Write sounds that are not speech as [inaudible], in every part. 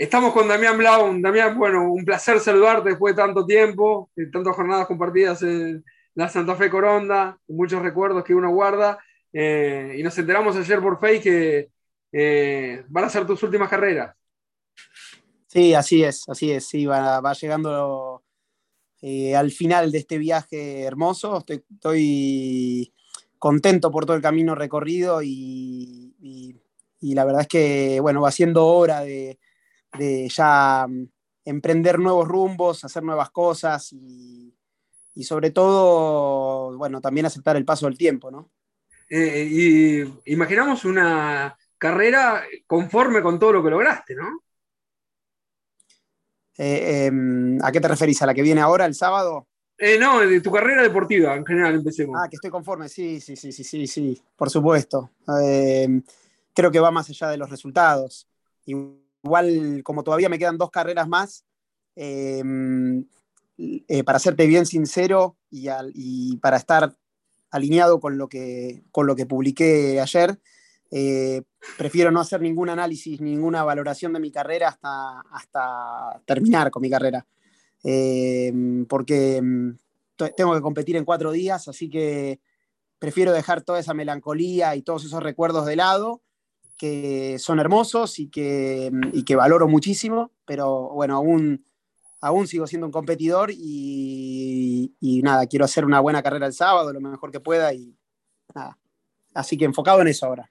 Estamos con Damián Blau. Damián, bueno, un placer saludarte después de tanto tiempo, tantas jornadas compartidas en la Santa Fe Coronda, muchos recuerdos que uno guarda. Eh, y nos enteramos ayer por Facebook que eh, van a ser tus últimas carreras. Sí, así es, así es. Sí, va, llegando eh, al final de este viaje hermoso. Estoy, contento por todo el camino recorrido y, y la verdad es que, bueno, va siendo hora de de ya mm, emprender nuevos rumbos, hacer nuevas cosas y, sobre todo, bueno, también aceptar el paso del tiempo, ¿no? Eh, y imaginamos una carrera conforme con todo lo que lograste, ¿no? Eh, em, ¿A qué te referís? ¿A la que viene ahora, el sábado? Eh, no, de tu carrera deportiva en general, empecemos. Ah, que estoy conforme, sí, sí, sí, sí, sí, sí, por supuesto. Creo que va más allá de los resultados. Y igual como todavía me quedan dos carreras más, em, eh, para serte bien sincero y, para estar alineado con lo que, con lo que publiqué ayer, eh, prefiero no hacer ningún análisis, ninguna valoración de mi carrera hasta, hasta terminar con mi carrera. Em, porque em, tengo que competir en cuatro días, así que prefiero dejar toda esa melancolía y todos esos recuerdos de lado que son hermosos y que, y que valoro muchísimo, pero bueno, aún, aún sigo siendo un competidor y, y, nada, quiero hacer una buena carrera el sábado, lo mejor que pueda y nada. Así que enfocado en eso ahora.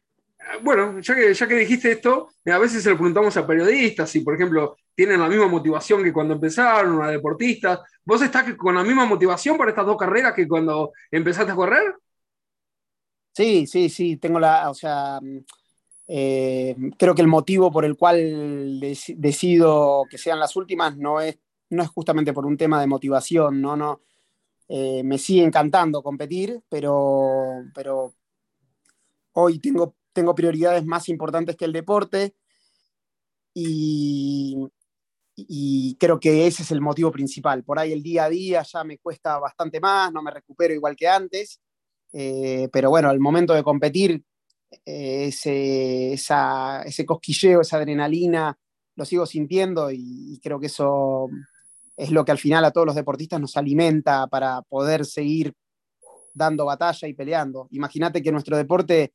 Bueno, ya que, ya que dijiste esto, a veces se lo preguntamos a periodistas si, por ejemplo, tienen la misma motivación que cuando empezaron, a deportistas. ¿Vos estás con la misma motivación para estas dos carreras que cuando empezaste a correr? Sí, sí, sí, tengo la, o sea, eh, creo que el motivo por el cual decido que sean las últimas no es, no es justamente por un tema de motivación, no, no. Eh, me sigue encantando competir, pero, pero hoy tengo, tengo prioridades más importantes que el deporte y, y creo que ese es el motivo principal. Por ahí el día a día ya me cuesta bastante más, no me recupero igual que antes, eh, pero bueno, al momento de competir ese, ese cosquilleo, esa adrenalina, lo sigo sintiendo y, creo que eso es lo que al final a todos los deportistas nos alimenta para poder seguir dando batalla y peleando. Imagínate que nuestro deporte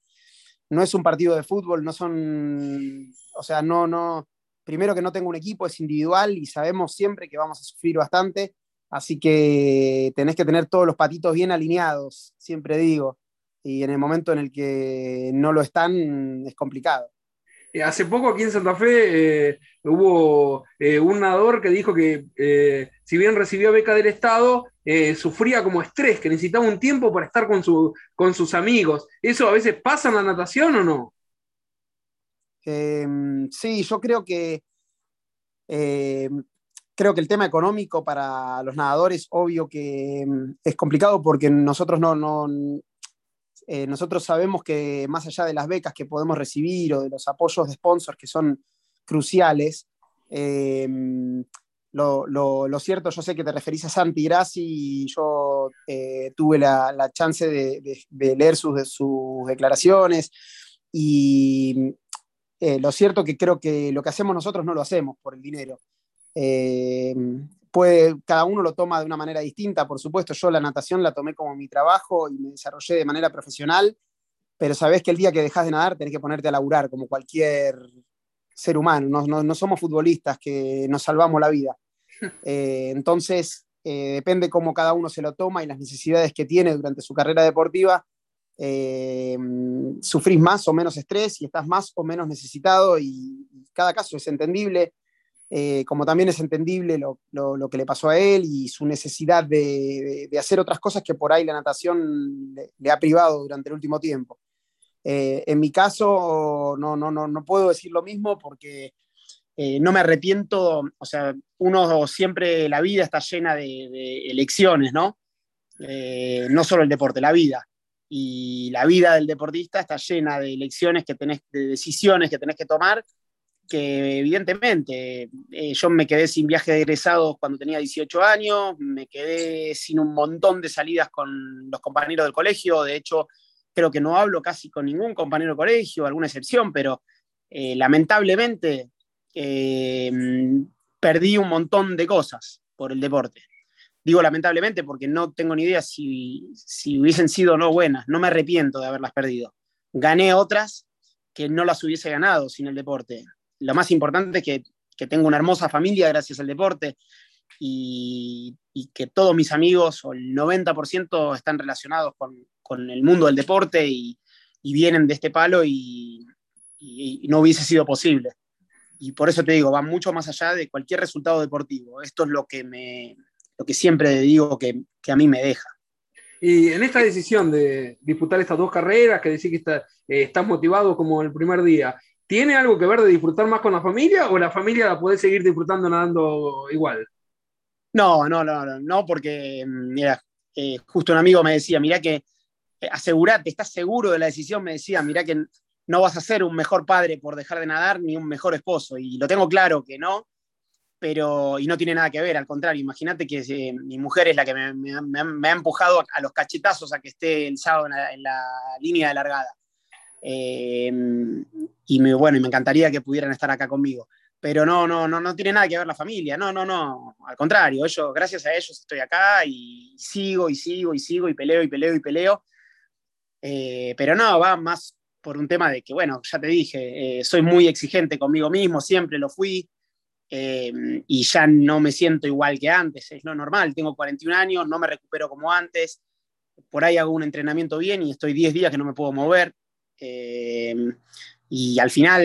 no es un partido de fútbol, no son, o sea, no, no, primero que no tengo un equipo, es individual y sabemos siempre que vamos a sufrir bastante, así que tenés que tener todos los patitos bien alineados, siempre digo y en el momento en el que no lo están es complicado. Eh, hace poco aquí en Santa Fe eh, hubo eh, un nadador que dijo que si bien recibió beca del Estado, sufría como estrés, que necesitaba un tiempo para estar con, su, con sus amigos. ¿Eso a veces pasa en la natación o no? Em, sí, yo creo que creo que el tema económico para los nadadores, obvio que em, es complicado porque nosotros no, no, eh, nosotros sabemos que más allá de las becas que podemos recibir o de los apoyos de sponsors que son cruciales, eh, lo, cierto, yo sé que te referís a Santi Grassi y yo eh, tuve la, chance de, leer sus, declaraciones y lo cierto que creo que lo que hacemos nosotros no lo hacemos por el dinero cada uno lo toma de una manera distinta, por supuesto, yo la natación la tomé como mi trabajo y me desarrollé de manera profesional, pero sabés que el día que dejas de nadar tenés que ponerte a laburar como cualquier ser humano, no, somos futbolistas que nos salvamos la vida. [laughs] Eh, entonces, eh, depende cómo cada uno se lo toma y las necesidades que tiene durante su carrera deportiva, eh, sufrís más o menos estrés y estás más o menos necesitado y cada caso es entendible. Eh, como también es entendible lo, que le pasó a él y su necesidad de, hacer otras cosas que por ahí la natación le, ha privado durante el último tiempo. Eh, en mi caso, no, no, no, no puedo decir lo mismo porque eh, no me arrepiento, o sea, uno siempre, la vida está llena de, elecciones, ¿no? no solo el deporte, la vida. Y la vida del deportista está llena de elecciones que tenés, de decisiones que tenés que tomar que evidentemente eh, yo me quedé sin viaje de egresados cuando tenía 18 años, me quedé sin un montón de salidas con los compañeros del colegio, de hecho creo que no hablo casi con ningún compañero de colegio, alguna excepción, pero eh, lamentablemente eh, perdí un montón de cosas por el deporte. Digo lamentablemente porque no tengo ni idea si, si hubiesen sido o no buenas. No me arrepiento de haberlas perdido. Gané otras que no las hubiese ganado sin el deporte. Lo más importante es que, que tengo una hermosa familia gracias al deporte y, y que todos mis amigos, o el 90%, están relacionados con, con, el mundo del deporte y, y vienen de este palo y, y, no hubiese sido posible. Y por eso te digo, va mucho más allá de cualquier resultado deportivo. Esto es lo que, me, lo que siempre digo que, que a mí me deja. Y en esta decisión de disputar estas dos carreras, que decís que está, eh, estás motivado como el primer día, ¿tiene algo que ver de disfrutar más con la familia o la familia la podés seguir disfrutando nadando igual? No, no, no, no, porque, mira, eh, justo un amigo me decía, mira que eh, asegurate, estás seguro de la decisión, me decía, mira que no vas a ser un mejor padre por dejar de nadar ni un mejor esposo. Y lo tengo claro que no, pero y no tiene nada que ver, al contrario, imagínate que eh, mi mujer es la que me, ha empujado a, los cachetazos a que esté el sábado en la, en la línea de largada. Eh, y me, bueno, me encantaría que pudieran estar acá conmigo. Pero no, no, no, no tiene nada que ver la familia, no, no, no, al contrario, ellos, gracias a ellos estoy acá y sigo y sigo y sigo y peleo y peleo y peleo. Eh, pero no, va más por un tema de que, bueno, ya te dije, eh, soy muy exigente conmigo mismo, siempre lo fui, eh, y ya no me siento igual que antes, es lo normal, tengo 41 años, no me recupero como antes, por ahí hago un entrenamiento bien y estoy 10 días que no me puedo mover, eh, y al final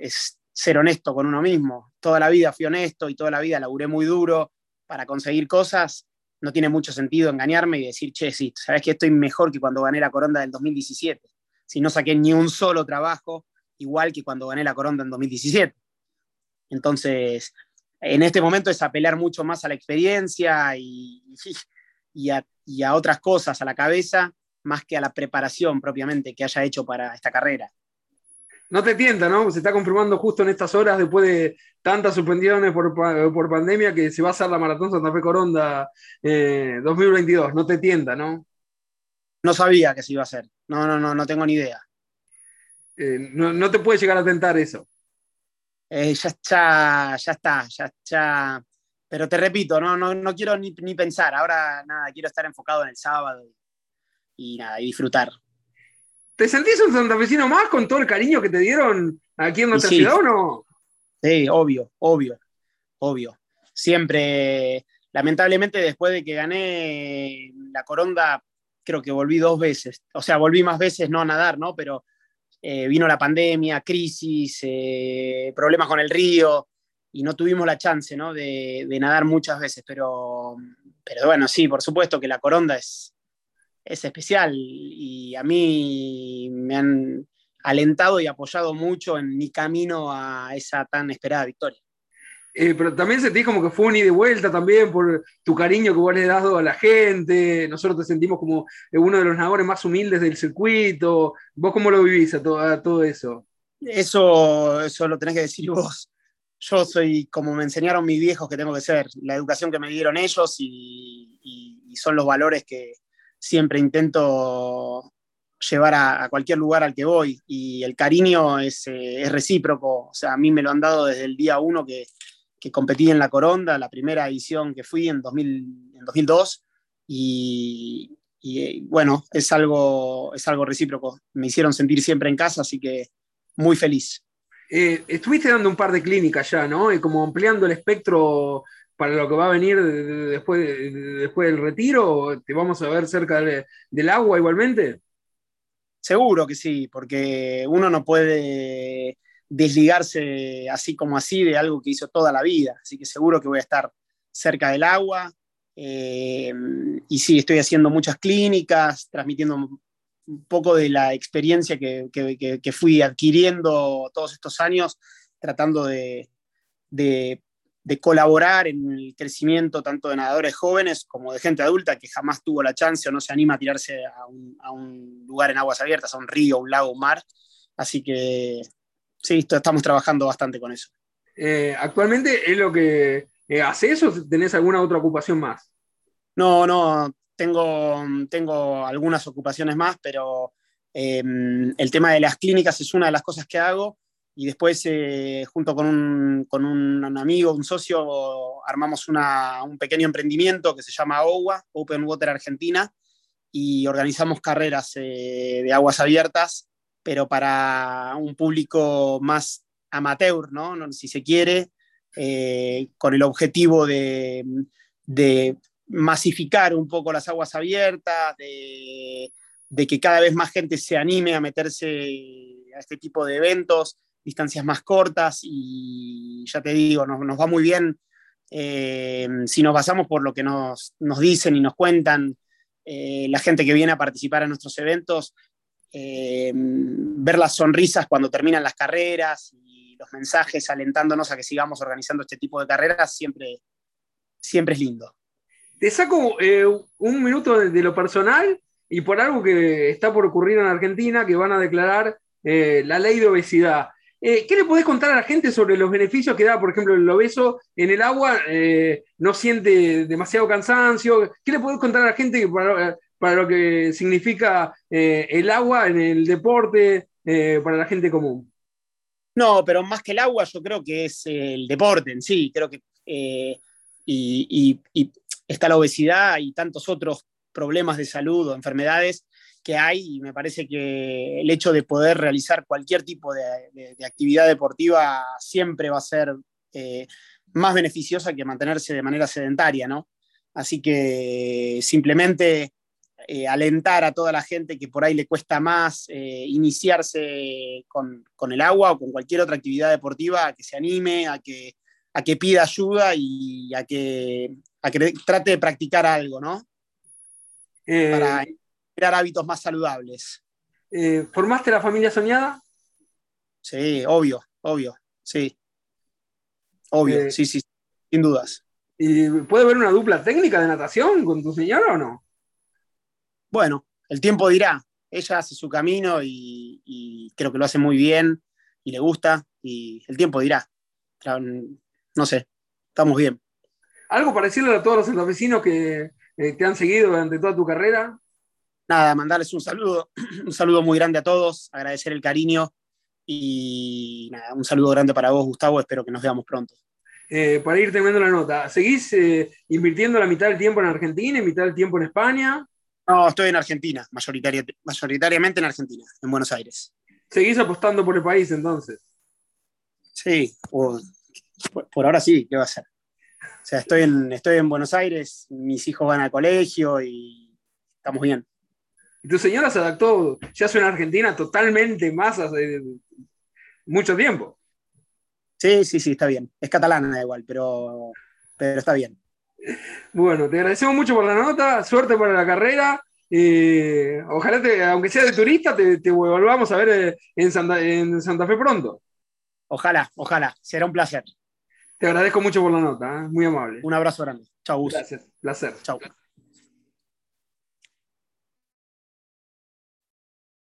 es ser honesto con uno mismo, toda la vida fui honesto y toda la vida laburé muy duro para conseguir cosas, no tiene mucho sentido engañarme y decir, che, sí, sabes que estoy mejor que cuando gané la Coronda del 2017 si no saqué ni un solo trabajo, igual que cuando gané la Coronda en 2017. Entonces, en este momento es apelar mucho más a la experiencia y, a, otras cosas a la cabeza, más que a la preparación propiamente que haya hecho para esta carrera. No te tienta, ¿no? Se está confirmando justo en estas horas, después de tantas suspensiones por, por pandemia, que se va a hacer la Maratón Santa Fe Coronda eh, 2022. No te tienta, ¿no? No sabía que se iba a hacer. No, no, no, no tengo ni idea. Eh, no, no, te puede llegar a tentar eso. Eh, ya, ya, ya está, ya, ya. Pero te repito, no, no, no quiero ni, ni, pensar. Ahora nada, quiero estar enfocado en el sábado y, nada, y disfrutar. ¿Te sentís un santafesino más con todo el cariño que te dieron aquí en nuestra sí. ciudad o no? Sí, obvio, obvio, obvio. Siempre, lamentablemente, después de que gané la Coronda, creo que volví dos veces, o sea, volví más veces no a nadar, ¿no? Pero eh, vino la pandemia, crisis, eh, problemas con el río y no tuvimos la chance, ¿no? De, de, nadar muchas veces, pero, pero bueno, sí, por supuesto que la coronda es, es especial y a mí me han alentado y apoyado mucho en mi camino a esa tan esperada victoria. Eh, pero también sentís como que fue un ida y vuelta también por tu cariño que vos le has dado a la gente. Nosotros te sentimos como uno de los nadadores más humildes del circuito. ¿Vos cómo lo vivís a todo, a todo eso? Eso, eso lo tenés que decir vos. Yo soy como me enseñaron mis viejos que tengo que ser, la educación que me dieron ellos y, y, y son los valores que siempre intento llevar a, cualquier lugar al que voy. Y el cariño es, eh, es recíproco. O sea, a mí me lo han dado desde el día uno que, que competí en la Coronda, la primera edición que fui en, 2000, en 2002, y, y, bueno, es algo, es algo recíproco. Me hicieron sentir siempre en casa, así que muy feliz. Eh, estuviste dando un par de clínicas ya, ¿no? Y como ampliando el espectro para lo que va a venir de, de, después, de, después del retiro, ¿te vamos a ver cerca del agua igualmente? Seguro que sí, porque uno no puede desligarse así como así de algo que hizo toda la vida. Así que seguro que voy a estar cerca del agua. Eh, y sí, estoy haciendo muchas clínicas, transmitiendo un poco de la experiencia que, que, fui adquiriendo todos estos años, tratando de, de, colaborar en el crecimiento tanto de nadadores jóvenes como de gente adulta que jamás tuvo la chance o no se anima a tirarse a un, a un lugar en aguas abiertas, a un río, un lago, un mar. Así que sí, estamos trabajando bastante con eso. Eh, ¿Actualmente es lo que eh, haces o tenés alguna otra ocupación más? No, no, tengo, tengo algunas ocupaciones más, pero eh, el tema de las clínicas es una de las cosas que hago y después, eh, junto con un, con un, amigo, un socio, armamos un pequeño emprendimiento que se llama OWA, Open Water Argentina, y organizamos carreras eh, de aguas abiertas, pero para un público más amateur, ¿no? si se quiere, eh, con el objetivo de, de, masificar un poco las aguas abiertas, de, de que cada vez más gente se anime a meterse a este tipo de eventos distancias más cortas y ya te digo, nos, va muy bien eh, si nos basamos por lo que nos, nos dicen y nos cuentan eh, la gente que viene a participar en nuestros eventos, eh, ver las sonrisas cuando terminan las carreras y los mensajes alentándonos a que sigamos organizando este tipo de carreras, siempre, siempre es lindo. Te saco un minuto de, lo personal y por algo que está por ocurrir en Argentina, que van a declarar la ley de obesidad. Eh, ¿Qué le podés contar a la gente sobre los beneficios que da, por ejemplo, el obeso en el agua? Eh, no siente demasiado cansancio. ¿Qué le podés contar a la gente para, lo que significa eh, el agua en el deporte para la gente común? No, pero más que el agua, yo creo que es el deporte en sí. Creo que y, está la obesidad y tantos otros problemas de salud o enfermedades que hay y me parece que el hecho de poder realizar cualquier tipo de, actividad deportiva siempre va a ser eh, más beneficiosa que mantenerse de manera sedentaria, ¿no? Así que simplemente eh, alentar a toda la gente que por ahí le cuesta más eh, iniciarse con, el agua o con cualquier otra actividad deportiva, a que se anime, a que, a que pida ayuda y a que, a que trate de practicar algo, ¿no? Para crear hábitos más saludables. Eh, ¿Formaste la familia soñada? Sí, obvio, obvio, sí. Obvio, eh, sí, sí, sin dudas. ¿Y puede haber una dupla técnica de natación con tu señora o no? Bueno, el tiempo dirá. Ella hace su camino y, creo que lo hace muy bien y le gusta y el tiempo dirá. No sé, estamos bien. ¿Algo para decirle a todos los vecinos que eh, te han seguido durante toda tu carrera? Nada, mandarles un saludo, [clears throat] un saludo muy grande a todos, agradecer el cariño y nada, un saludo grande para vos, Gustavo, espero que nos veamos pronto. Eh, para ir terminando la nota, ¿seguís eh, invirtiendo la mitad del tiempo en Argentina y mitad del tiempo en España? No, estoy en Argentina, mayoritariamente en Argentina, en Buenos Aires. ¿Seguís apostando por el país entonces? Sí, por, por ahora sí, ¿qué va a ser? O sea, estoy en, estoy en Buenos Aires, mis hijos van al colegio y estamos bien. Y tu señora se adaptó, ya soy en Argentina totalmente más hace mucho tiempo. Sí, sí, sí, está bien. Es catalana igual, pero, pero está bien. Bueno, te agradecemos mucho por la nota, suerte para la carrera. ojalá, aunque sea de turista, te, te, volvamos a ver eh, en Santa, en Santa Fe pronto. Ojalá, ojalá, será un placer. Te agradezco mucho por la nota, ¿eh? muy amable. Un abrazo grande. Chau, Gracias, placer. Chau.